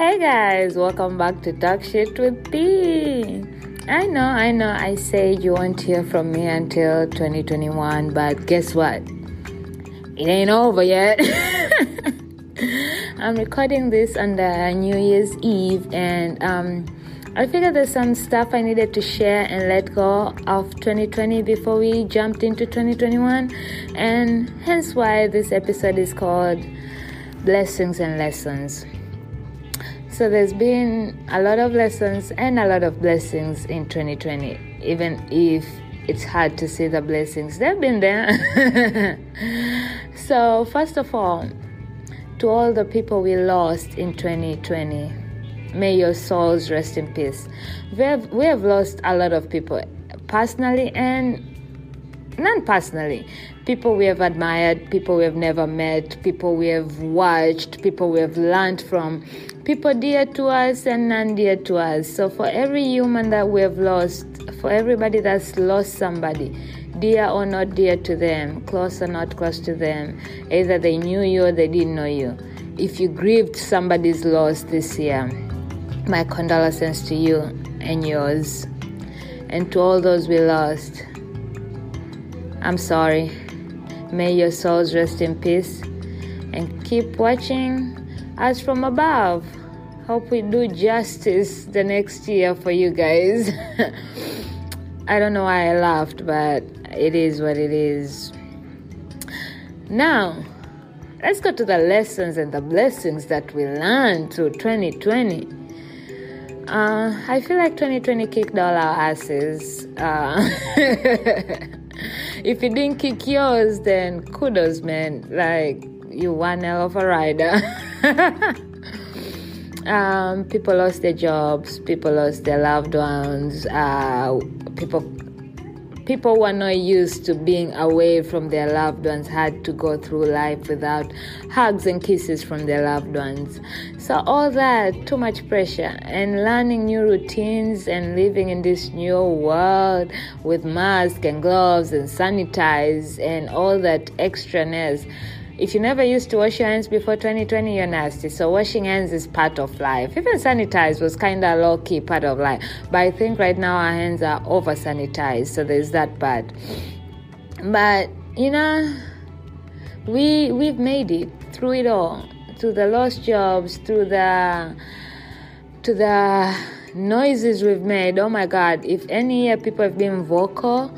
Hey guys, welcome back to Talk Shit with P. I know, I know, I say you won't hear from me until 2021, but guess what? It ain't over yet. I'm recording this on the New Year's Eve, and um, I figured there's some stuff I needed to share and let go of 2020 before we jumped into 2021, and hence why this episode is called Blessings and Lessons. So there's been a lot of lessons and a lot of blessings in 2020, even if it's hard to see the blessings. They've been there. so, first of all, to all the people we lost in 2020, may your souls rest in peace. We have, we have lost a lot of people personally and non personally. People we have admired, people we have never met, people we have watched, people we have learned from, people dear to us and non dear to us. So, for every human that we have lost, for everybody that's lost somebody, dear or not dear to them, close or not close to them, either they knew you or they didn't know you. If you grieved somebody's loss this year, my condolences to you and yours. And to all those we lost, I'm sorry. May your souls rest in peace and keep watching us from above. Hope we do justice the next year for you guys. I don't know why I laughed, but it is what it is. Now, let's go to the lessons and the blessings that we learned through 2020. Uh, I feel like 2020 kicked all our asses. Uh, if you didn't kick yours, then kudos, man. Like, you one hell of a rider. um, people lost their jobs, people lost their loved ones, uh, people people were not used to being away from their loved ones had to go through life without hugs and kisses from their loved ones. So all that too much pressure and learning new routines and living in this new world with masks and gloves and sanitize and all that extraness if you never used to wash your hands before 2020, you're nasty. So washing hands is part of life. Even sanitize was kind of low key part of life. But I think right now our hands are over sanitized. So there's that part. But you know, we we've made it through it all. Through the lost jobs, through the to the noises we've made. Oh my God! If any year people have been vocal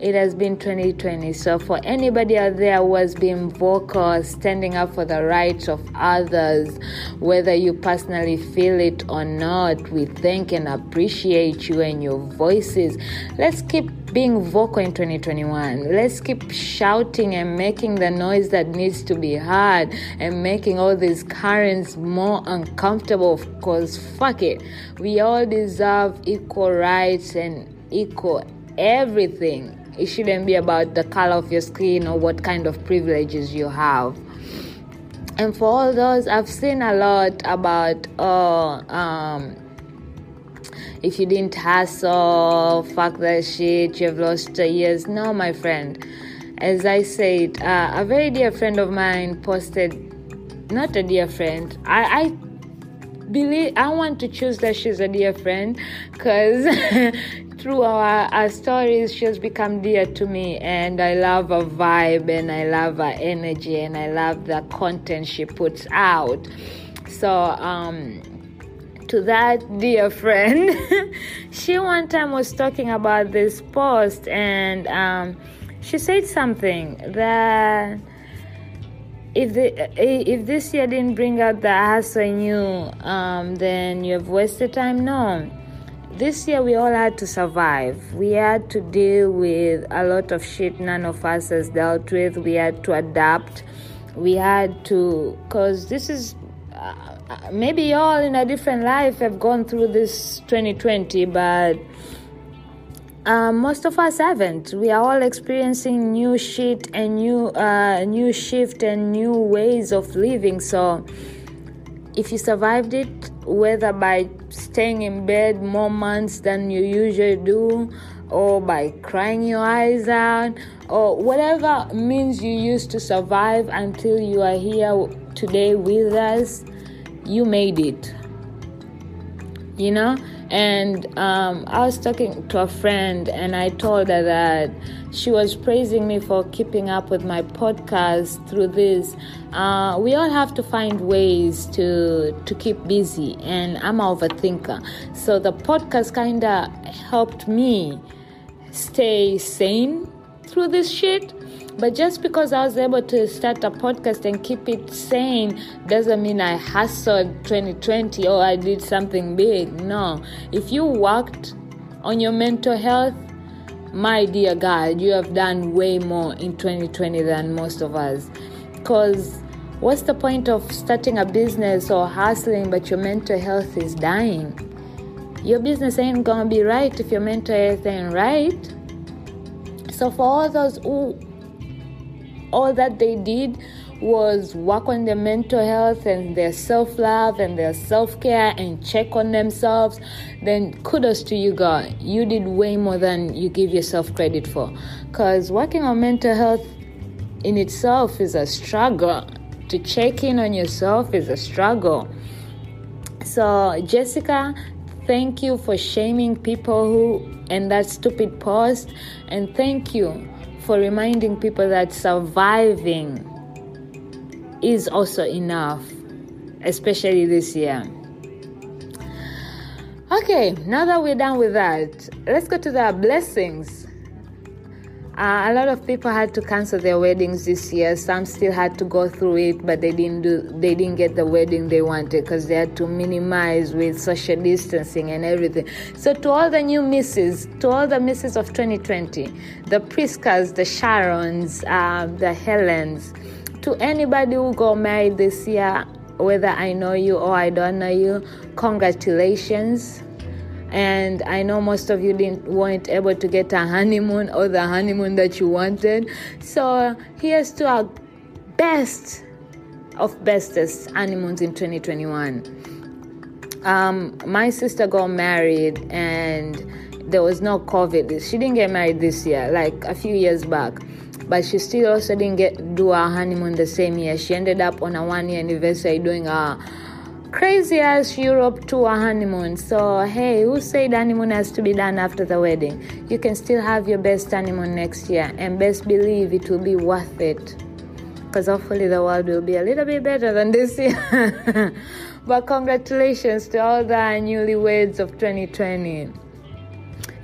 it has been 2020. So, for anybody out there who has been vocal, standing up for the rights of others, whether you personally feel it or not, we thank and appreciate you and your voices. Let's keep being vocal in 2021. Let's keep shouting and making the noise that needs to be heard and making all these currents more uncomfortable because fuck it. We all deserve equal rights and equal everything. It shouldn't be about the color of your skin or what kind of privileges you have. And for all those, I've seen a lot about, oh, um, if you didn't hustle, fuck that shit, you've lost years. No, my friend. As I said, uh, a very dear friend of mine posted, not a dear friend, I, I believe I want to choose that she's a dear friend because through our, our stories, she has become dear to me, and I love her vibe, and I love her energy, and I love the content she puts out. So, um, to that dear friend, she one time was talking about this post, and um, she said something that if the if this year didn't bring out the hustle in you, um, then you have wasted time. No this year we all had to survive. We had to deal with a lot of shit none of us has dealt with. We had to adapt. We had to, because this is uh, maybe all in a different life have gone through this 2020, but uh, most of us haven't. We are all experiencing new shit and new, uh, new shift and new ways of living. So, if you survived it, whether by staying in bed more months than you usually do, or by crying your eyes out, or whatever means you used to survive until you are here today with us, you made it. you know and um, i was talking to a friend and i told her that she was praising me for keeping up with my podcast through this. Uh, we all have to find ways to to keep busy and i'm an overthinker. So the podcast kind of helped me stay sane through this shit but just because I was able to start a podcast and keep it sane doesn't mean I hustled 2020 or I did something big. No. If you worked on your mental health, my dear God, you have done way more in 2020 than most of us. Because what's the point of starting a business or hustling but your mental health is dying? Your business ain't gonna be right if your mental health ain't right. So, for all those who all that they did was work on their mental health and their self love and their self care and check on themselves, then kudos to you, God. You did way more than you give yourself credit for. Because working on mental health in itself is a struggle. To check in on yourself is a struggle. So, Jessica, thank you for shaming people who and that stupid post, and thank you for reminding people that surviving is also enough, especially this year. Okay, now that we're done with that, let's go to the blessings. Uh, a lot of people had to cancel their weddings this year. Some still had to go through it, but they didn't do. They didn't get the wedding they wanted because they had to minimize with social distancing and everything. So to all the new misses, to all the misses of 2020, the Priscas, the Sharons, uh, the Helens, to anybody who got married this year, whether I know you or I don't know you, congratulations and I know most of you didn't weren't able to get a honeymoon or the honeymoon that you wanted. So here's to our best of bestest honeymoons in 2021. Um, my sister got married and there was no COVID. She didn't get married this year, like a few years back. But she still also didn't get do her honeymoon the same year. She ended up on a one year anniversary doing a crazy as Europe tour honeymoon. So, hey, who said honeymoon has to be done after the wedding? You can still have your best honeymoon next year, and best believe it will be worth it. Because hopefully the world will be a little bit better than this year. but congratulations to all the newlyweds of 2020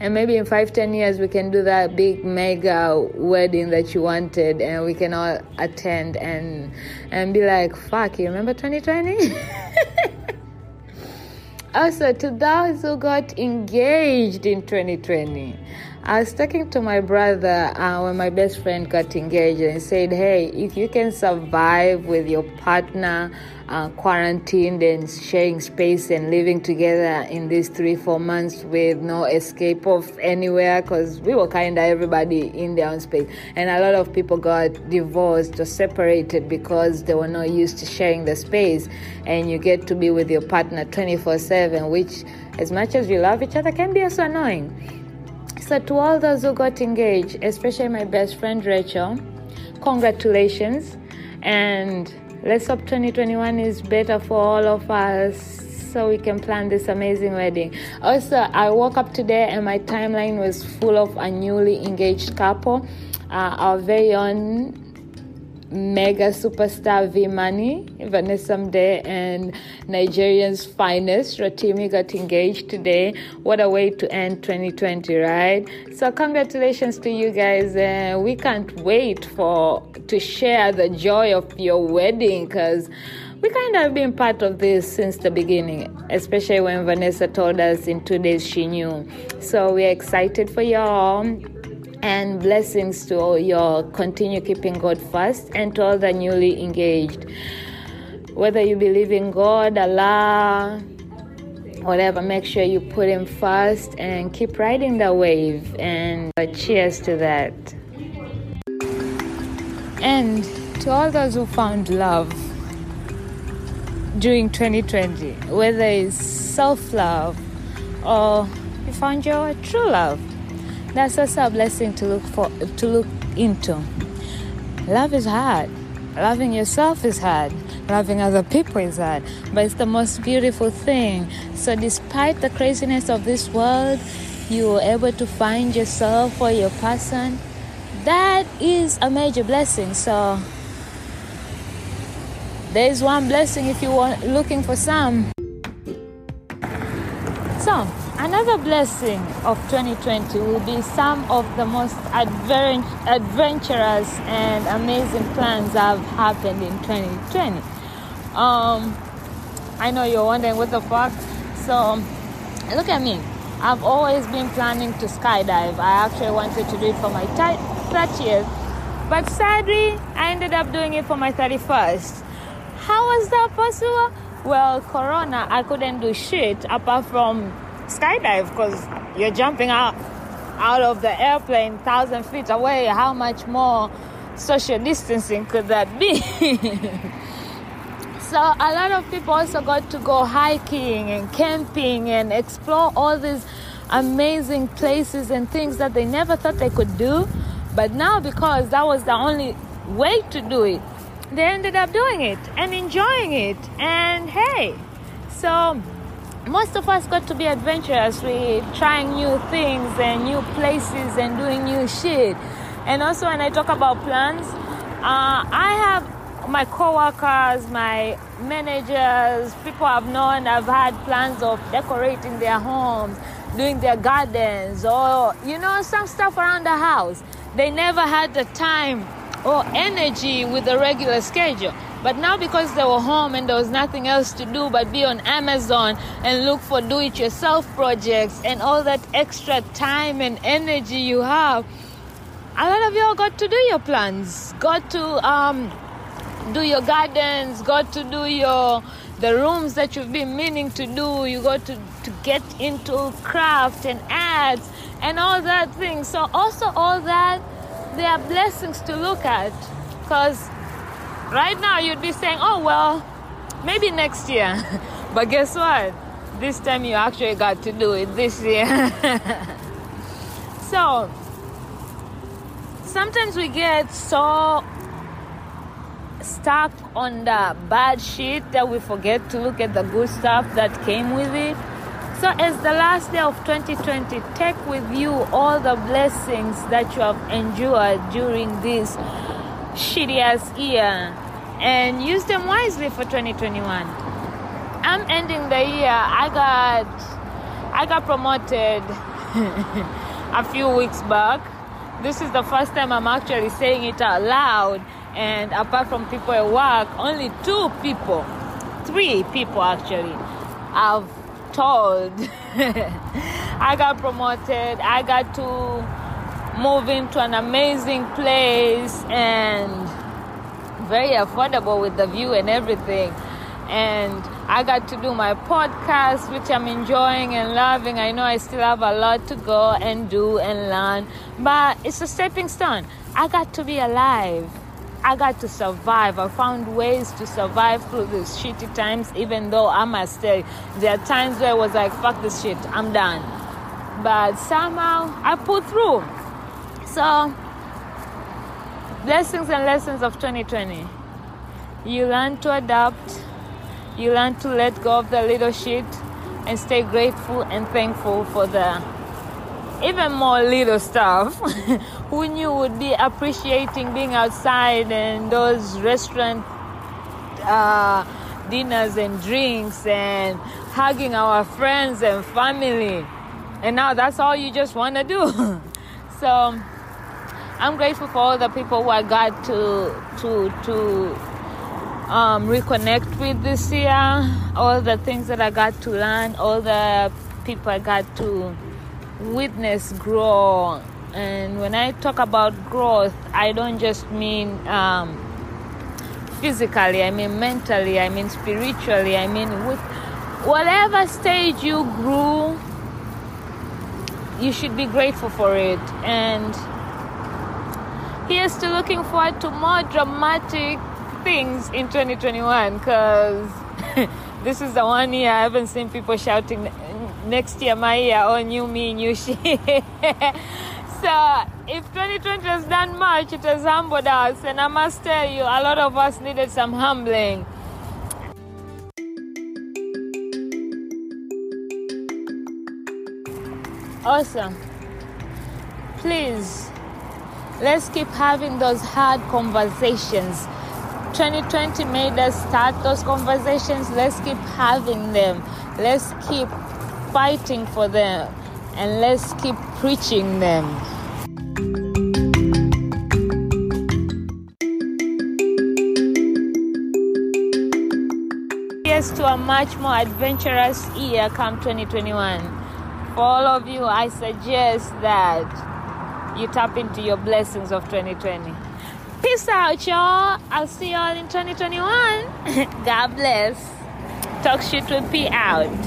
and maybe in five ten years we can do that big mega wedding that you wanted and we can all attend and and be like fuck you remember 2020 also to those who got engaged in 2020 I was talking to my brother uh, when my best friend got engaged and said, Hey, if you can survive with your partner uh, quarantined and sharing space and living together in these three, four months with no escape of anywhere, because we were kind of everybody in their own space. And a lot of people got divorced or separated because they were not used to sharing the space. And you get to be with your partner 24 7, which, as much as you love each other, can be also annoying. So, to all those who got engaged, especially my best friend Rachel, congratulations. And let's hope 2021 is better for all of us so we can plan this amazing wedding. Also, I woke up today and my timeline was full of a newly engaged couple. Uh, our very own mega superstar V Money, Vanessa Mdee, and Nigerian's finest, Rotimi, got engaged today. What a way to end 2020, right? So, congratulations to you guys. Uh, we can't wait for to share the joy of your wedding because we kind of been part of this since the beginning, especially when Vanessa told us in two days she knew. So, we're excited for y'all and blessings to all your continue keeping God first and to all the newly engaged. Whether you believe in God, Allah, whatever, make sure you put Him first and keep riding the wave. And uh, cheers to that. And to all those who found love during 2020, whether it's self love or you found your true love that's also a blessing to look for to look into. Love is hard. Loving yourself is hard. Loving other people is hard. But it's the most beautiful thing. So, despite the craziness of this world, you are able to find yourself or your person. That is a major blessing. So, there is one blessing if you are looking for some. So, another blessing of 2020 will be some of the most advent- adventurous and amazing plans that have happened in 2020. Um, I know you're wondering what the fuck. So, look at me. I've always been planning to skydive. I actually wanted to do it for my 30th, but sadly, I ended up doing it for my 31st. How was that possible? Well, Corona, I couldn't do shit apart from skydive because you're jumping out out of the airplane thousand feet away. How much more social distancing could that be? so a lot of people also got to go hiking and camping and explore all these amazing places and things that they never thought they could do. But now because that was the only way to do it, they ended up doing it and enjoying it. And hey, so most of us got to be adventurous. We trying new things and new places and doing new shit. And also, when I talk about plans, uh, I have my coworkers, my managers, people I've known. I've had plans of decorating their homes, doing their gardens, or you know, some stuff around the house. They never had the time or energy with the regular schedule. But now, because they were home and there was nothing else to do but be on Amazon and look for do it yourself projects and all that extra time and energy you have, a lot of y'all got to do your plans, got to um, do your gardens, got to do your the rooms that you've been meaning to do. You got to, to get into craft and ads and all that thing. So also all that they are blessings to look at because right now you'd be saying, oh, well, maybe next year. but guess what? This time you actually got to do it this year. so sometimes we get so stuck on the bad shit that we forget to look at the good stuff that came with it. So, as the last day of 2020, take with you all the blessings that you have endured during this shitty ass year and use them wisely for 2021. I'm ending the year. I got I got promoted a few weeks back. This is the first time I'm actually saying it out loud and apart from people at work, only two people, three people actually I've told. I got promoted. I got to move into an amazing place and very affordable with the view and everything. And I got to do my podcast, which I'm enjoying and loving. I know I still have a lot to go and do and learn, but it's a stepping stone. I got to be alive. I got to survive. I found ways to survive through these shitty times, even though I must say, there are times where I was like, fuck this shit, I'm done. But somehow I pulled through. So, blessings and lessons of 2020. You learn to adapt, you learn to let go of the little shit and stay grateful and thankful for the even more little stuff. Who knew would be appreciating being outside and those restaurant uh, dinners and drinks and hugging our friends and family. And now that's all you just want to do. so I'm grateful for all the people who I got to to to um, reconnect with this year, all the things that I got to learn, all the people I got to witness grow. And when I talk about growth, I don't just mean um, physically, I mean mentally, I mean spiritually, I mean with whatever stage you grew, you should be grateful for it. And here's still looking forward to more dramatic things in 2021 because this is the one year I haven't seen people shouting next year my year oh new me new she. so if 2020 has done much, it has humbled us. And I must tell you, a lot of us needed some humbling. Awesome. Please, let's keep having those hard conversations. 2020 made us start those conversations. Let's keep having them. Let's keep fighting for them. And let's keep preaching them. Here's to a much more adventurous year come 2021 for all of you, I suggest that you tap into your blessings of 2020. Peace out, y'all. I'll see y'all in 2021. God bless. Talk shit with P out.